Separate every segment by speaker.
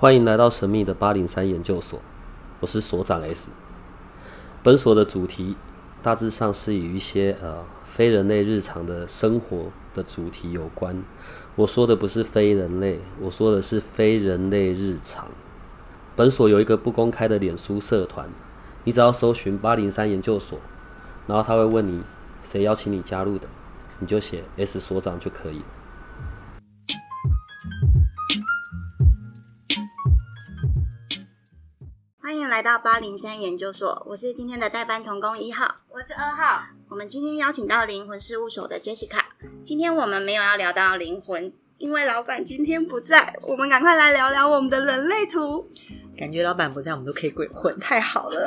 Speaker 1: 欢迎来到神秘的八零三研究所，我是所长 S。本所的主题大致上是与一些呃非人类日常的生活的主题有关。我说的不是非人类，我说的是非人类日常。本所有一个不公开的脸书社团，你只要搜寻八零三研究所，然后他会问你谁邀请你加入的，你就写 S 所长就可以了。
Speaker 2: 欢迎来到八零三研究所，我是今天的代班童工一号。
Speaker 3: 我是二号，
Speaker 2: 我们今天邀请到灵魂事务所的 Jessica。今天我们没有要聊到灵魂，因为老板今天不在，我们赶快来聊聊我们的人类图。
Speaker 4: 感觉老板不在，我们都可以鬼混，太好了。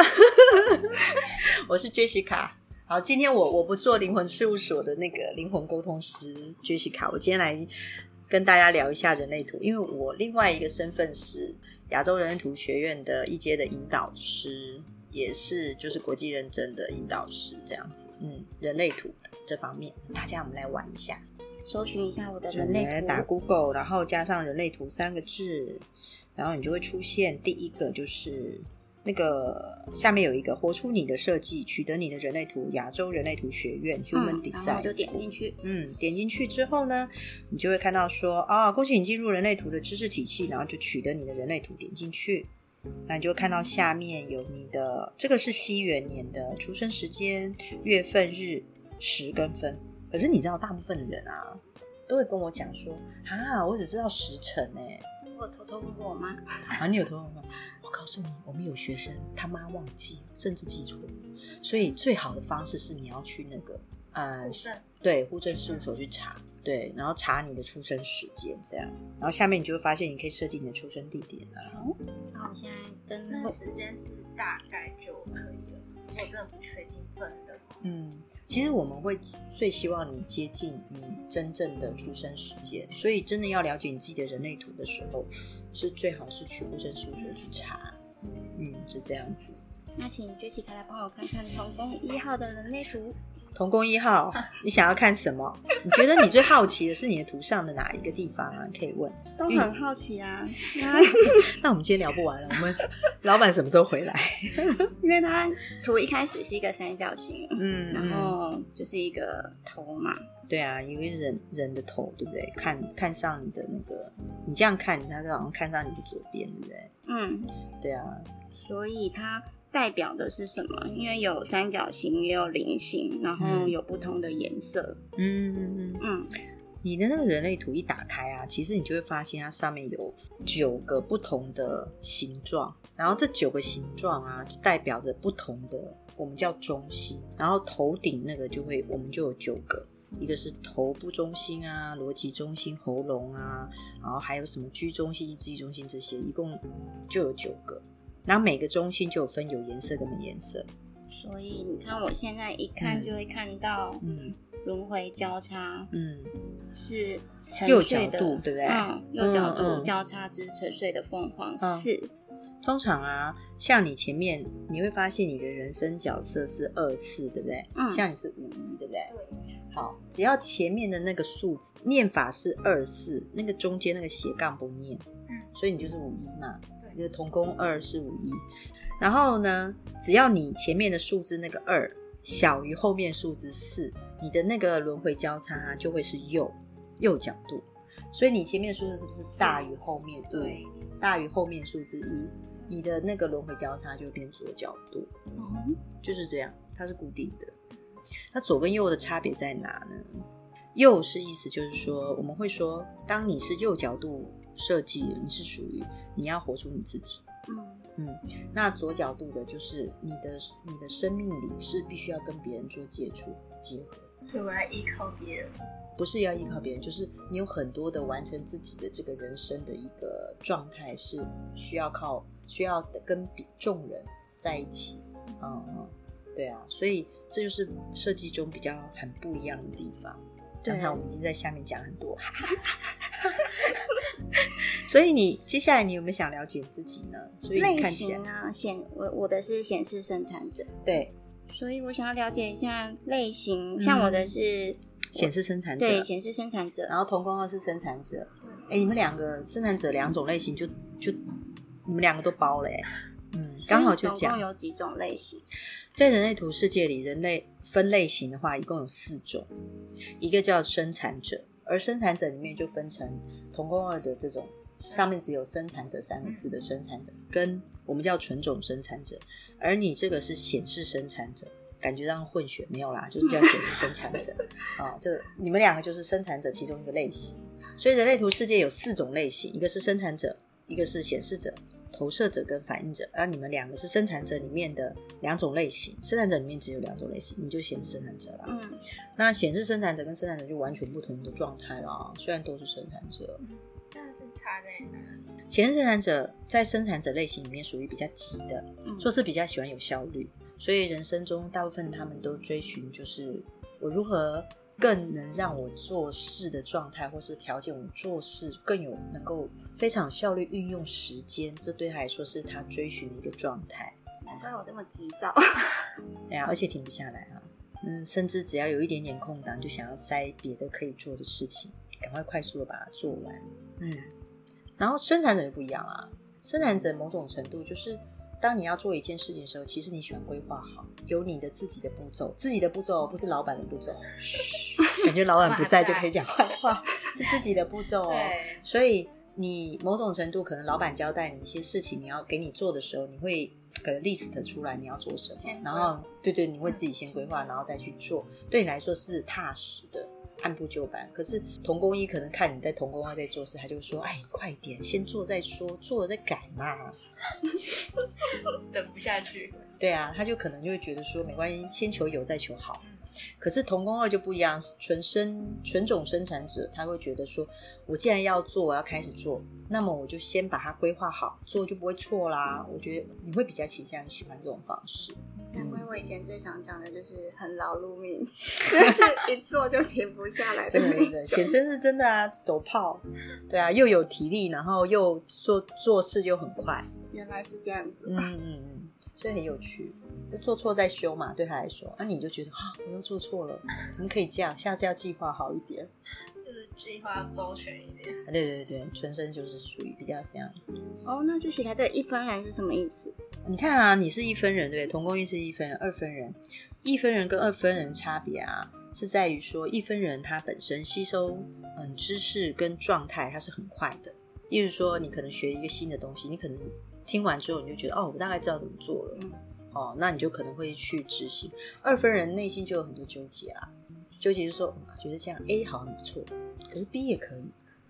Speaker 4: 我是 Jessica，好，今天我我不做灵魂事务所的那个灵魂沟通师 Jessica，我今天来跟大家聊一下人类图，因为我另外一个身份是亚洲人类图学院的一阶的引导师，也是就是国际认证的引导师，这样子，嗯，人类图这方面，大家我们来玩一下。
Speaker 2: 搜寻一下我的人类图，
Speaker 4: 打 Google，然后加上人类图三个字，然后你就会出现第一个就是那个下面有一个活出你的设计，取得你的人类图，亚洲人类图学院 Human
Speaker 2: 嗯，然后
Speaker 4: Design，
Speaker 2: 就点进去。
Speaker 4: 嗯，点进去之后呢，你就会看到说啊，恭喜你进入人类图的知识体系，然后就取得你的人类图，点进去，那你就会看到下面有你的这个是西元年的出生时间、月份、日、时跟分。可是你知道，大部分的人啊，都会跟我讲说啊，我只知道时辰哎、
Speaker 2: 我偷偷问过我妈，
Speaker 4: 啊，你有偷偷问吗？我告诉你，我们有学生他妈忘记，甚至记错，所以最好的方式是你要去那个呃对户政事务所去查，对，然后查你的出生时间这样，然后下面你就会发现你可以设定你的出生地点啊。
Speaker 2: 那我现在登的。
Speaker 3: 时间是大概就可以了。如果真的不确定分的话，
Speaker 4: 嗯，其实我们会最希望你接近你真正的出生时间，所以真的要了解你自己的人类图的时候，是最好是去物证事务所去查。嗯，是这样子。
Speaker 2: 那请 Jessica 来帮我看看童工一号的人类图。
Speaker 4: 童工一号，你想要看什么？你觉得你最好奇的是你的图上的哪一个地方啊？你可以问。
Speaker 2: 都很好奇啊，
Speaker 4: 那我们今天聊不完了，我们 老板什么时候回来？
Speaker 2: 因为他图一开始是一个三角形，
Speaker 4: 嗯
Speaker 2: 然后就是一个头嘛，
Speaker 4: 对啊，一个人人的头，对不对？看看上你的那个，你这样看，他就好像看上你的左边，对不对？
Speaker 2: 嗯，
Speaker 4: 对啊，
Speaker 2: 所以它代表的是什么？因为有三角形，也有菱形，然后
Speaker 4: 嗯
Speaker 2: 有不同的颜色。
Speaker 4: 嗯嗯嗯。
Speaker 2: 嗯，
Speaker 4: 你的那个人类图一打开啊，其实你就会发现它上面有九个不同的形状，然后这九个形状啊，就代表着不同的，我们叫中心。然后头顶那个就会，我们就有九个，一个是头部中心啊，逻辑中心、喉咙啊，然后还有什么居中心、意志力中心这些，一共就有九个。然后每个中心就有分有颜色跟没颜色。
Speaker 2: 所以你看，我现在一看
Speaker 4: 嗯
Speaker 2: 就会看到
Speaker 4: 嗯
Speaker 2: 轮回交叉
Speaker 4: 嗯，
Speaker 2: 是沉
Speaker 4: 右
Speaker 2: 睡的，
Speaker 4: 角度对不对
Speaker 2: 嗯，右角度交叉之沉睡的凤凰
Speaker 4: 嗯
Speaker 2: 四。
Speaker 4: 通常啊，像你前面你会发现你的人生角色是二四，对不对？
Speaker 2: 嗯
Speaker 4: 像你是五一，对不对？好，只要前面的那个数字念法是二四，那个中间那个斜杠不念，
Speaker 3: 嗯
Speaker 4: 所以你就是五一嘛。
Speaker 3: 对
Speaker 4: 你的同工二是五一，然后呢，只要你前面的数字那个二小于后面数字四，你的那个轮回交叉、啊、就会是右右角度。所以你前面的数字是不是大于后面？
Speaker 2: 对，
Speaker 4: 大于后面数字一，你的那个轮回交叉就会变左角度，
Speaker 2: 嗯，
Speaker 4: 就是这样，它是固定的。那左跟右的差别在哪呢？右是意思就是说，我们会说，当你是右角度设计，你是属于你要活出你自己。
Speaker 2: 嗯，
Speaker 4: 嗯，那左角度的就是你的你的生命里是必须要跟别人做接触结合，
Speaker 3: 所以我要依靠别人。
Speaker 4: 不是要依靠别人，就是你有很多的完成自己的这个人生的一个状态，是需要靠需要跟比众人在一起。嗯嗯，对啊，所以这就是设计中比较很不一样的地方。
Speaker 2: 对
Speaker 4: 刚才我们已经在下面讲很多，所以你接下来你有没有想了解自己呢？所以看起来
Speaker 2: 型呢，显我我的是显示生产者，
Speaker 4: 对
Speaker 2: 所以我想要了解一下类型，像我的是
Speaker 4: 显示生产者，
Speaker 2: 对显示生产者，
Speaker 4: 然后同工号是生产者。哎，你们两个生产者两种类型就就你们两个都包了哎、嗯，刚好就
Speaker 2: 总
Speaker 4: 讲
Speaker 2: 共有几种类型？
Speaker 4: 在人类图世界里，人类分类型的话，一共有四种，一个叫生产者，而生产者里面就分成同工二的这种，上面只有生产者三个字的生产者，跟我们叫纯种生产者，而你这个是显示生产者。感觉上混血没有啦，就是叫显示生产者 啊，就你们两个就是生产者其中一个类型。所以人类图世界有四种类型，一个是生产者，一个是显示者，投射者跟反应者，而你们两个是生产者里面的两种类型，生产者里面只有两种类型，你就显示生产者了。
Speaker 2: 嗯，
Speaker 4: 那显示生产者跟生产者就完全不同的状态了，虽然都是生产者。
Speaker 3: 那是差在哪里？
Speaker 4: 显示生产者在生产者类型里面属于比较急的，
Speaker 2: 嗯
Speaker 4: 做事比较喜欢有效率，所以人生中大部分他们都追寻就是我如何更能让我做事的状态，或是条件我做事更有能够非常有效率运用时间，这对他来说是他追寻的一个状态。
Speaker 2: 难怪我这么急躁。
Speaker 4: 对啊，而且停不下来啊。嗯，甚至只要有一点点空档，就想要塞别的可以做的事情，赶快快速的把它做完。嗯，然后生产者就不一样啊，生产者某种程度就是，当你要做一件事情的时候，其实你喜欢规划好，有你的自己的步骤，自己的步骤不是老板的步骤。感觉老板不在就可以讲坏话，是自己的步骤哦。所以你某种程度可能老板交代你一些事情，你要给你做的时候，你会可能 list 出来你要做什么然后对对，你会自己先规划，然后再去做，对你来说是踏实的。按部就班，可是童工一可能看你在童工二在做事，他就说：“哎，快点，先做再说，做了再改嘛。
Speaker 3: 等不下去。”
Speaker 4: 对啊，他就可能就会觉得说，没关系，先求有再求好。可是童工二就不一样，纯生纯种生产者，他会觉得说，我既然要做，我要开始做，那么我就先把它规划好，做就不会错啦。我觉得你会比较倾向于喜欢这种方式。
Speaker 2: 难怪我以前最常讲的就是很劳碌命，就是一做就停不下来的
Speaker 4: 真的真。的，显生是真的啊，走炮，对啊，又有体力，然后又做做事又很快，
Speaker 2: 原来是这样子。
Speaker 4: 嗯嗯嗯，所以很有趣。就做错再修嘛，对他来说，那、你就觉得啊，我又做错了，怎么可以这样？下次要计划好一点。
Speaker 3: 就是计划周全一点。
Speaker 4: 对对对，纯生就是属于比较这样子。
Speaker 2: 哦，那就写他这一分人是什么意思？
Speaker 4: 你看啊，你是一分人对？同工一是一分人，二分人，一分人跟二分人差别啊，是在于说一分人他本身吸收嗯知识跟状态，它是很快的。例如说，你可能学一个新的东西，你可能听完之后你就觉得哦，我大概知道怎么做了，
Speaker 2: 嗯
Speaker 4: 哦，那你就可能会去执行。二分人内心就有很多纠结啦，纠结就是说，嗯觉得这样 A 好像不错，可是 B 也可以。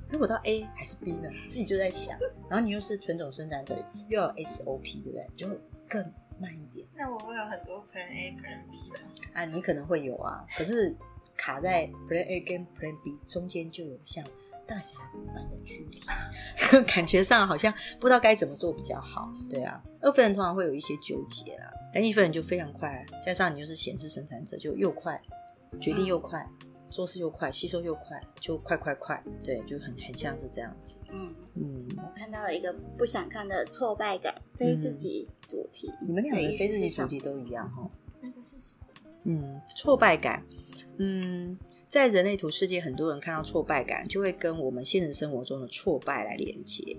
Speaker 4: 如果到 A 还是 B 呢？自己就在想，然后你又是纯种生产者，又要 SOP，对不对？就会更慢一点
Speaker 3: 那我会有很多 Plan A、Plan B 的。
Speaker 4: 啊。你可能会有啊，可是卡在 Plan A 跟 Plan B 中间，就有像大峡谷般的距离，感觉上好像不知道该怎么做比较好。对啊，二分人通常会有一些纠结啦，但一分人就非常快，加上你又是显示生产者，就又快，决定又快。做事又快，吸收又快，就快快快，对，就很很像是这样子。
Speaker 2: 嗯，
Speaker 4: 嗯，
Speaker 2: 我看到了一个不想看的挫败感，非自己主题。
Speaker 4: 你们两个
Speaker 2: 的
Speaker 4: 非自己主题都一样哈。
Speaker 3: 那个是什么？
Speaker 4: 嗯，挫败感，嗯，在人类图世界，很多人看到挫败感，就会跟我们现实生活中的挫败来连接。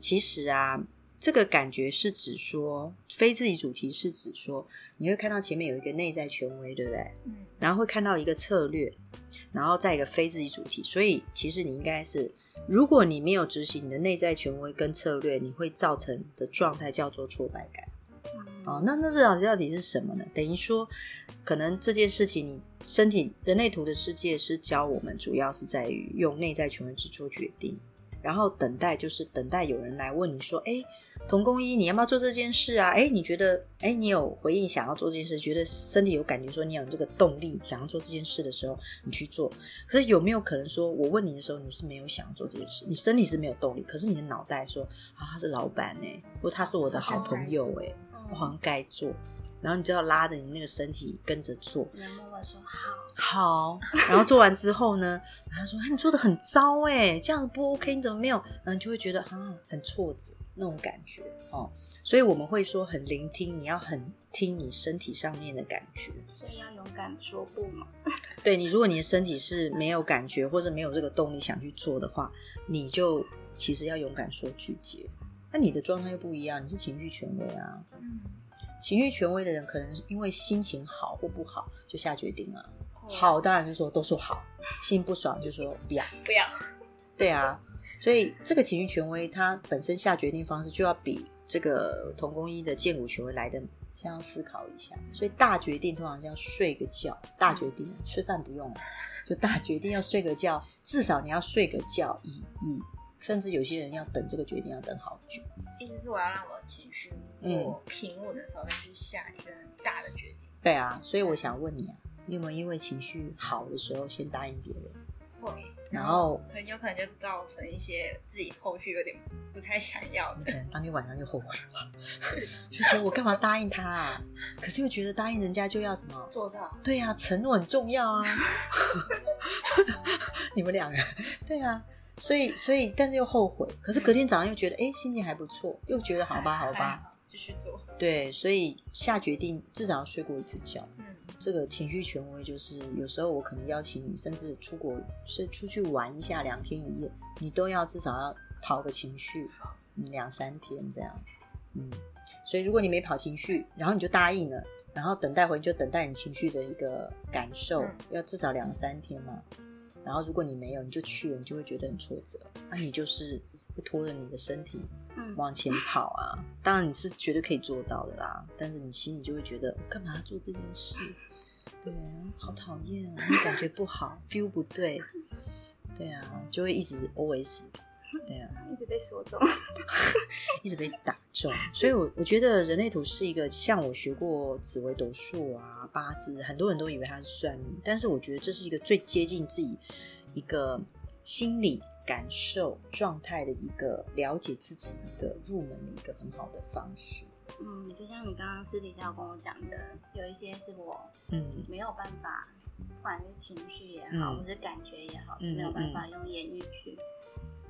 Speaker 4: 其实啊，这个感觉是指说，非自己主题是指说，你会看到前面有一个内在权威，对不对？
Speaker 3: 嗯，
Speaker 4: 然后会看到一个策略，然后再一个非自己主题。所以其实你应该是，如果你没有执行你的内在权威跟策略，你会造成的状态叫做挫败感。哦，那那这到底到底是什么呢？等于说，可能这件事情，你身体人类图的世界是教我们，主要是在于用内在权威去做决定，然后等待就是等待有人来问你说，哎，童工一，你要不要做这件事啊？哎，你觉得，哎，你有回应想要做这件事，觉得身体有感觉说你有这个动力想要做这件事的时候，你去做。可是有没有可能说，我问你的时候，你是没有想要做这件事，你身体是没有动力，可是你的脑袋说，啊，他是老板哎、或他是我的好朋友哎、我好像该做，然后你就要拉着你那个身体跟着做，
Speaker 2: 只能默默说好。
Speaker 4: 好，然后做完之后呢，然后他说、哎你做的很糟哎，这样不 OK，你怎么没有？然后你就会觉得啊很挫折那种感觉哦，所以我们会说很聆听，你要很听你身体上面的感觉。
Speaker 2: 所以要勇敢说不嘛。
Speaker 4: 对你，如果你的身体是没有感觉或者没有这个动力想去做的话，你就其实要勇敢说拒绝。那你的状态又不一样，你是情绪权威啊。
Speaker 3: 嗯，
Speaker 4: 情绪权威的人，可能因为心情好或不好就下决定了。
Speaker 3: 哦
Speaker 4: 好，当然就说都说好；心不爽就说不要。
Speaker 3: 不要，
Speaker 4: 对啊，所以这个情绪权威，他本身下决定方式就要比这个同工一的剑骨权威来的先要思考一下。所以大决定通常是要睡个觉，大决定吃饭不用了，就大决定要睡个觉，至少你要睡个觉，以以甚至有些人要等这个决定要等好久。
Speaker 3: 意思是我要让我的情绪过平稳的时候再去下一个很大的决定。
Speaker 4: 对啊，所以我想问你啊，你有没有因为情绪好的时候先答应别人？
Speaker 3: 会，
Speaker 4: 然后
Speaker 3: 很有可能就造成一些自己后续有点不太想要的。
Speaker 4: 你可能当天晚上就后悔了，就觉得我干嘛答应他啊？可是又觉得答应人家就要什么？
Speaker 3: 做到，
Speaker 4: 对啊、承诺很重要啊。你们两个，对啊，所以所以，但是又后悔，可是隔天早上又觉得，哎，心情还不错，又觉得好吧，好吧，，
Speaker 3: 继续做。
Speaker 4: 对，所以下决定至少要睡过一次觉。
Speaker 3: 嗯，
Speaker 4: 这个情绪权威就是有时候我可能邀请你，甚至出国是出去玩一下两天一夜，你都要至少要跑个情绪，
Speaker 3: 好，
Speaker 4: 嗯两三天这样，嗯，所以如果你没跑情绪，然后你就答应了，然后等待回就等待你情绪的一个感受，
Speaker 3: 嗯
Speaker 4: 要至少两三天嘛。然后如果你没有，你就去了，你就会觉得很挫折，那、你就是会拖着你的身体
Speaker 2: 嗯，
Speaker 4: 往前跑啊。当然你是绝对可以做到的啦，但是你心里就会觉得，我干嘛要做这件事？对，好讨厌啊，感觉不好，feel 不对，对啊，就会一直 always，对啊。
Speaker 2: 一直被说中。
Speaker 4: 一直被打中，所以我我觉得人类图是一个像我学过紫微斗数啊、八字，很多人都以为它是算命，但是我觉得这是一个最接近自己一个心理感受状态的一个了解自己一个入门的一个很好的方式。
Speaker 2: 嗯，就像你刚刚私底下跟我讲的，有一些是我
Speaker 4: 嗯
Speaker 2: 没有办法，不管是情绪也好，
Speaker 4: 嗯
Speaker 2: 或是感觉也好，
Speaker 4: 嗯
Speaker 2: 是没有办法用言语去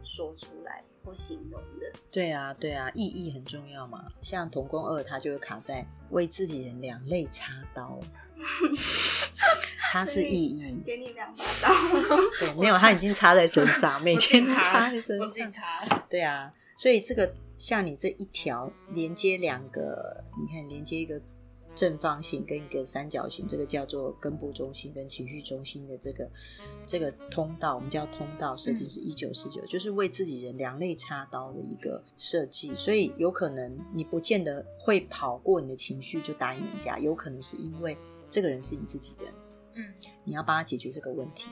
Speaker 2: 说出来或形容的。
Speaker 4: 对啊，对啊，意义很重要嘛。像童工二，他就会卡在为自己人两肋插刀，他是意义。
Speaker 2: 给你两把刀。
Speaker 4: 对，没有，他已经插在身上，每天都插在身上。
Speaker 3: 查，
Speaker 4: 对啊，所以这个像你这一条连接两个，你看连接一个正方形跟一个三角形，这个叫做根部中心跟情绪中心的这个这个通道，我们叫通道设计是一九四九，就是为自己人两肋插刀的一个设计。所以有可能你不见得会跑过你的情绪就答应人家，有可能是因为这个人是你自己人，
Speaker 3: 嗯，
Speaker 4: 你要帮他解决这个问题，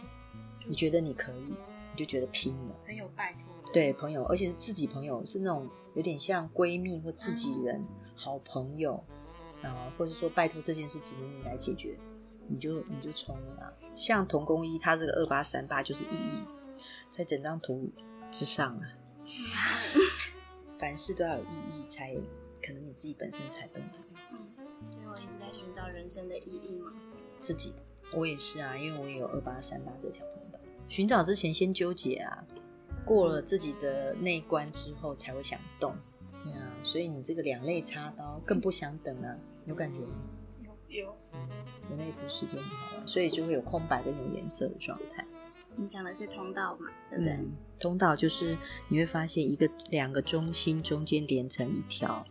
Speaker 4: 你觉得你可以，你就觉得拼了。
Speaker 3: 很有拜托的。
Speaker 4: 对朋友，而且是自己朋友，是那种有点像闺蜜或自己人、好朋友啊，或者说拜托这件事只能你来解决，你就你就冲了啦。像童工一，它这个二八三八就是意义，在整张图之上啊，凡事都要有意义，才可能你自己本身才懂得
Speaker 2: 嗯，所以我一直在寻找人生的意义嘛。
Speaker 4: 自己的。我也是啊，因为我也有二八三八这条通道。寻找之前先纠结啊，过了自己的那一关之后才会想动。对啊，所以你这个两肋插刀更不想等啊，有感觉吗？
Speaker 3: 有有，
Speaker 4: 人类图世界很好玩，所以就会有空白跟有颜色的状态。
Speaker 2: 你讲的是通道嘛，对不对？
Speaker 4: 嗯，通道就是你会发现一个两个中心中间连成一条，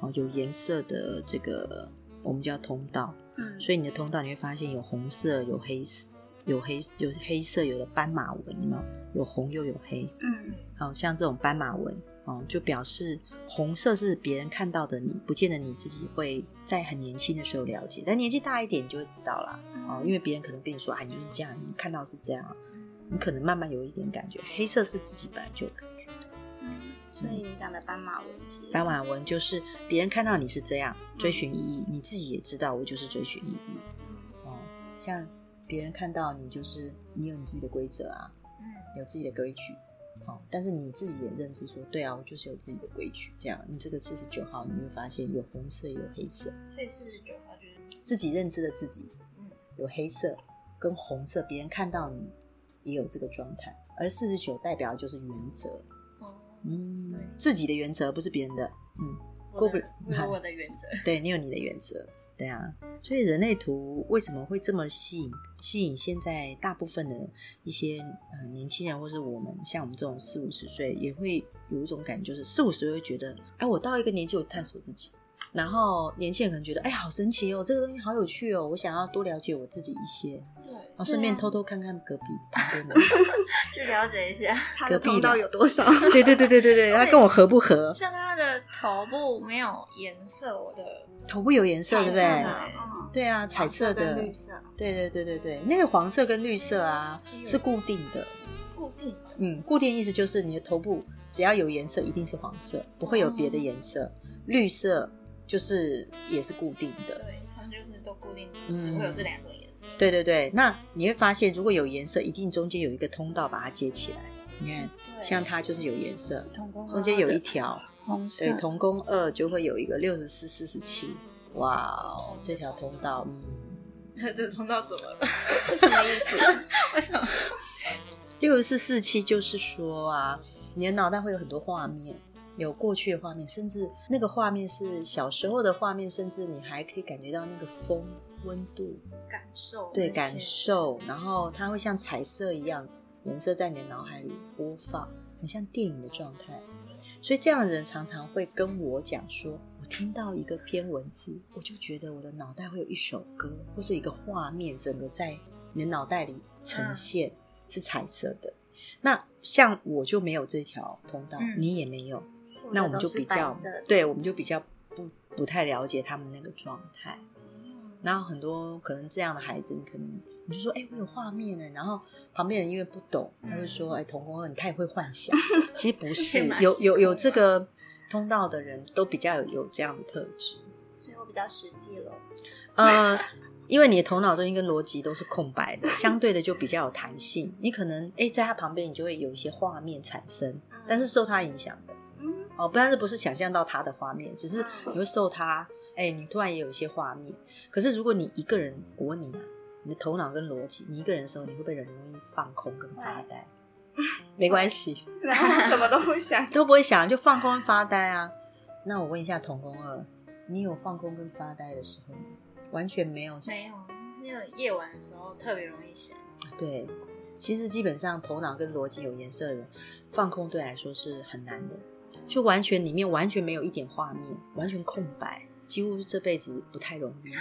Speaker 4: 哦，有颜色的这个我们叫通道。
Speaker 2: 嗯，
Speaker 4: 所以你的通道你会发现有红色、有黑色、有黑有黑色，有的斑马纹，有没有？有红又有黑，
Speaker 2: 嗯
Speaker 4: 好像这种斑马纹哦，就表示红色是别人看到的你，不见得你自己会在很年轻的时候了解，但年纪大一点你就会知道啦。哦，因为别人可能跟你说啊，你就是这样，你看到是这样啊，你可能慢慢有一点感觉。黑色是自己本来就有感觉的，
Speaker 2: 嗯，所以你讲的斑马纹
Speaker 4: 斑马纹就是别人看到你是这样追寻意义，你自己也知道我就是追寻意义。哦，像别人看到你就是你有你自己的规则啊，
Speaker 3: 嗯，
Speaker 4: 有自己的规矩，哦，但是你自己也认知说，对啊，我就是有自己的规矩。这样，你这个四十九号，你会发现有红色，有黑色，
Speaker 3: 所以四十九号就是，
Speaker 4: 自己认知的自己
Speaker 3: 嗯，
Speaker 4: 有黑色跟红色，别人看到你也有这个状态。而四十九代表的就是原则，
Speaker 3: 哦，
Speaker 4: 嗯，自己的原则不是别人的，嗯，过不
Speaker 3: 的我有 我的原则，
Speaker 4: 对你有你的原则，对啊，所以人类图为什么会这么吸引吸引现在大部分的一些呃年轻人，或是我们像我们这种四五十岁，也会有一种感觉，就是四五十岁会觉得，哎，我到一个年纪，我探索自己。然后年轻人可能觉得，哎，好神奇哦，这个东西好有趣哦，我想要多了解我自己一些，然后顺便偷偷看看隔壁旁边的，
Speaker 3: 去了解一下。
Speaker 2: 他
Speaker 4: 隔壁
Speaker 2: 的通道有多少？
Speaker 4: 对对对对对对，他跟我合不合？
Speaker 3: 像他的头部没有颜色，我的
Speaker 4: 头部有颜色，对不对？对啊，彩色的
Speaker 2: 绿，色，
Speaker 4: 对对对对对，那个黄色跟绿色啊是固定的，
Speaker 3: 固定。
Speaker 4: 嗯，固定意思就是你的头部只要有颜色，一定是黄色，不会有别的颜色。绿色就是也是固定的。
Speaker 3: 对，它就是都固定，
Speaker 4: 嗯
Speaker 3: 只会有这两种颜色。
Speaker 4: 对对对，那你会发现，如果有颜色，一定中间有一个通道把它接起来。你看，像它就是有颜色，中间有一条，
Speaker 2: 红色
Speaker 4: 对，同工二就会有一个六十四、四十七。哇哦，这条通道，嗯，
Speaker 3: 这这通道怎么了？
Speaker 2: 是什么意思？
Speaker 3: 为什么？
Speaker 4: 六十四、四七就是说啊，你的脑袋会有很多画面，有过去的画面，甚至那个画面是小时候的画面，甚至你还可以感觉到那个风、温度，
Speaker 3: 感受
Speaker 4: 对，感受，然后它会像彩色一样，颜色在你的脑海里播放，很像电影的状态。所以这样的人常常会跟我讲说，我听到一个篇文字，我就觉得我的脑袋会有一首歌，或是一个画面，整个在你的脑袋里呈现，是彩色的。那像我就没有这条通道，
Speaker 3: 嗯
Speaker 4: 你也没有，那我们就比较对，我们就比较不不太了解他们那个状态。然后很多可能这样的孩子，你可能你就说，哎、我有画面呢。然后旁边人因为不懂，他会说，哎、童工二你太会幻想。其实不是有有有
Speaker 3: 是
Speaker 4: 这个通道的人都比较有有这样的特质。
Speaker 2: 所以我比较实际了。
Speaker 4: 呃，因为你的头脑中心跟逻辑都是空白的，相对的就比较有弹性。你可能哎、在他旁边，你就会有一些画面产生，但是受他影响的。
Speaker 2: 嗯，
Speaker 4: 哦，不但是不是想象到他的画面，只是你会受他，哎、你突然也有一些画面。可是如果你一个人，我问你啊，你的头脑跟逻辑，你一个人的时候，你会不会很容易放空跟发呆？没关系，
Speaker 2: 然后什么都不想。
Speaker 4: 都不会想，就放空跟发呆啊。那我问一下童工二，你有放空跟发呆的时候吗？完全没有。
Speaker 3: 没有，那个夜晚的时候特别容易想。
Speaker 4: 对，其实基本上头脑跟逻辑有颜色的人，放空对来说是很难的，就完全里面完全没有一点画面，完全空白，几乎这辈子不太容易。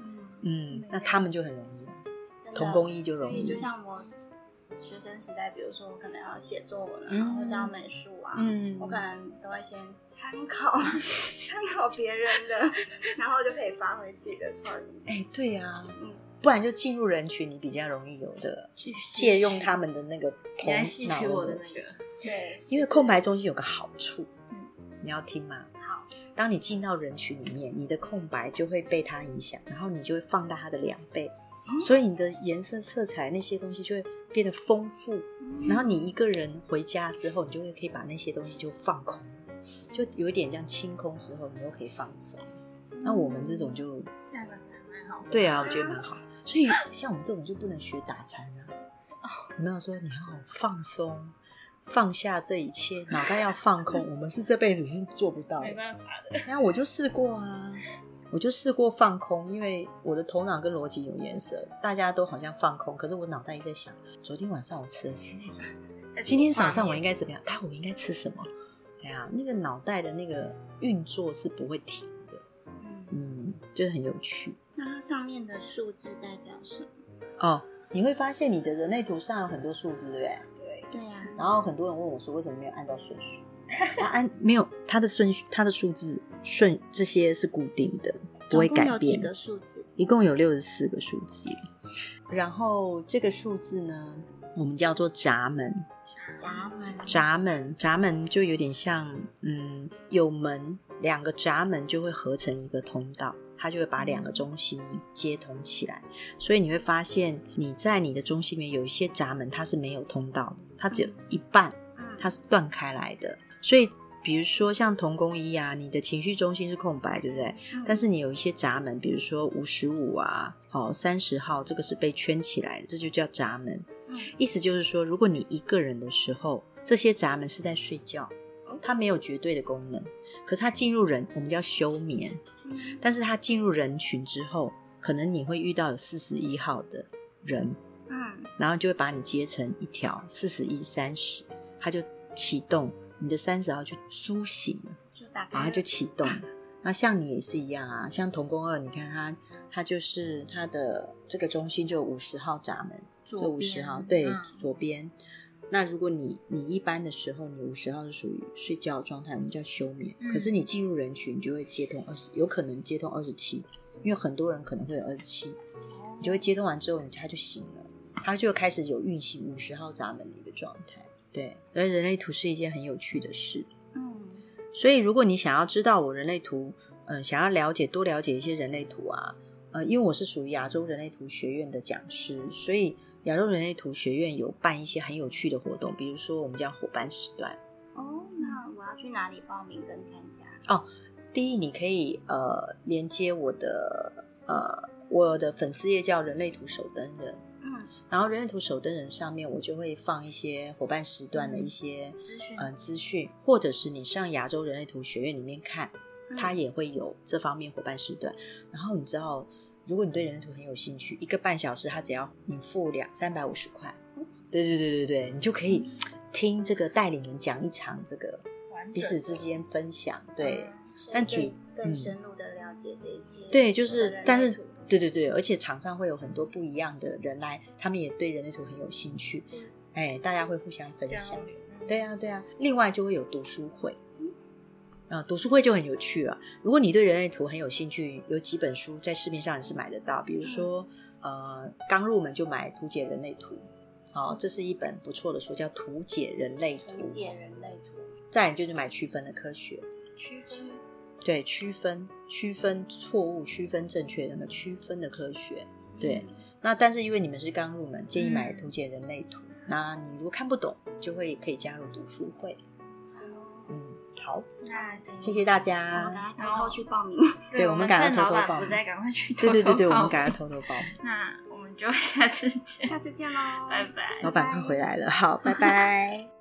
Speaker 2: 嗯，
Speaker 4: 嗯，那他们就很容易了。
Speaker 2: 真的
Speaker 4: 童工一就容易
Speaker 2: 所以就像我学生时代，比如说我可能要写作文啊，
Speaker 4: 嗯
Speaker 2: 或是要美术啊，
Speaker 4: 嗯
Speaker 2: 我可能都会先参考 参考别人的，然后就可以发挥自己的创意。
Speaker 4: 哎、对呀、
Speaker 2: 嗯
Speaker 4: 不然就进入人群，你比较容易有的借用他们的那个头脑
Speaker 3: 的那个，
Speaker 2: 对，
Speaker 4: 因为空白中心有个好处，
Speaker 3: 嗯
Speaker 4: 你要听吗？
Speaker 2: 好，
Speaker 4: 当你进到人群里面，你的空白就会被它影响，然后你就会放大它的两倍，所以你的颜色、色彩那些东西就会变得丰富。然后你一个人回家之后，你就会可以把那些东西就放空，就有一点这样清空之后，你又可以放松。那我们这种就
Speaker 3: 那个蛮好。
Speaker 4: 对啊，我觉得蛮好。所以像我们这种就不能学打禅啊。有没有说你要放松，放下这一切，脑袋要放空？我们是这辈子是做不到的
Speaker 3: 没。办法的。
Speaker 4: 然后我就试过啊，我就试过放空，因为我的头脑跟逻辑有颜色，大家都好像放空，可是我脑袋一直在想，昨天晚上我吃了什么？今天早上我应该怎么样？待会我应该吃什么？哎呀，那个脑袋的那个运作是不会停的，
Speaker 2: 嗯，
Speaker 4: 嗯，就是很有趣
Speaker 2: 那它上面的数字代表什么？
Speaker 4: 哦。你会发现你的人类图上有很多数字，对不对？
Speaker 3: 对，
Speaker 2: 对呀、
Speaker 4: 然后很多人问我说，为什么没有按照顺序？啊，按没有，它的顺序，它的数字顺这些是固定的，不会改变。
Speaker 2: 个数字？
Speaker 4: 一共有六十四个数字，然后这个数字呢，我们叫做闸门。
Speaker 2: 闸门。
Speaker 4: 闸门，闸门就有点像，嗯，有门，两个闸门就会合成一个通道，它就会把两个中心接通起来。所以你会发现，你在你的中心里面有一些闸门，它是没有通道的，它只有一半，
Speaker 2: 嗯，
Speaker 4: 它是断开来的。所以，比如说像童工一啊，你的情绪中心是空白，对不对？
Speaker 2: 嗯
Speaker 4: 但是你有一些闸门，比如说五十五啊，好三十号，这个是被圈起来的，这就叫闸门。
Speaker 2: 嗯
Speaker 4: 意思就是说，如果你一个人的时候，这些闸门是在睡觉，它没有绝对的功能。可是它进入人，我们叫休眠。
Speaker 2: 嗯
Speaker 4: 但是它进入人群之后，可能你会遇到有四十一号的人，
Speaker 2: 嗯
Speaker 4: 然后就会把你接成一条四十一、三十，它就启动你的三十号就苏醒了。
Speaker 2: 就打开
Speaker 4: 然后它就启动。那像你也是一样啊，像童工二，你看他，他就是他的这个中心就五十号闸门，
Speaker 3: 左
Speaker 4: 这五十
Speaker 3: 边
Speaker 4: 号对、
Speaker 3: 嗯
Speaker 4: 左边。那如果你你一般的时候，你五十号是属于睡觉的状态，我们叫休眠。
Speaker 3: 嗯
Speaker 4: 可是你进入人群，你就会接通二十，有可能接通二十七，因为很多人可能会有二十七，你就会接通完之后，你它就醒了，他就开始有运行五十号闸门的一个状态。对，而人类图是一件很有趣的事。
Speaker 2: 嗯
Speaker 4: 所以，如果你想要知道我人类图，嗯、想要了解多了解一些人类图啊，呃，因为我是属于亚洲人类图学院的讲师，所以亚洲人类图学院有办一些很有趣的活动，比如说我们叫伙伴时段。
Speaker 2: 哦，那我要去哪里报名跟参加？
Speaker 4: 哦第一，你可以呃连接我的呃我的粉丝页叫人类图守灯人，
Speaker 2: 嗯，
Speaker 4: 然后人类图守灯人上面我就会放一些伙伴时段的一些
Speaker 2: 资讯
Speaker 4: 嗯资讯，或者是你上亚洲人类图学院里面看，
Speaker 2: 嗯
Speaker 4: 它也会有这方面伙伴时段。然后你知道，如果你对人类图很有兴趣，一个半小时，他只要你付两三百五十块，对对对对对，你就可以听这个带领人讲一场这个彼此之间分享，对。但主
Speaker 2: 更
Speaker 4: 嗯。
Speaker 2: 深入的了解这一些，
Speaker 4: 对，就是，但是对对对，而且场上会有很多不一样的人来，他们也对人类图很有兴趣，哎，大家会互相分享。对啊，对啊。另外就会有读书会，啊、读书会就很有趣了。如果你对人类图很有兴趣，有几本书在市面上也是买得到，比如说，呃，刚入门就买《图解人类图》，好、这是一本不错的书，叫《图解人类图
Speaker 2: 图》。解人类图，
Speaker 4: 再来就是买区分的科学，
Speaker 3: 区分
Speaker 4: 对，区分区分错误、区分正确的那个区分的科学。对，那但是因为你们是刚入门，建议买《图解人类图》。那你如果看不懂，就会可以加入读书会。嗯，好，
Speaker 3: 那
Speaker 4: 谢谢大
Speaker 2: 我们赶
Speaker 4: 家。
Speaker 2: 快偷偷去报名。
Speaker 4: 对我们赶快
Speaker 3: 趁
Speaker 4: 偷偷报名
Speaker 3: 老板不在，赶快去偷
Speaker 4: 对对对对，我们赶快偷偷报名。
Speaker 3: 那我们就下次见，
Speaker 2: 下次见喽，
Speaker 3: 拜拜。
Speaker 4: 老板快回来了，好，拜拜。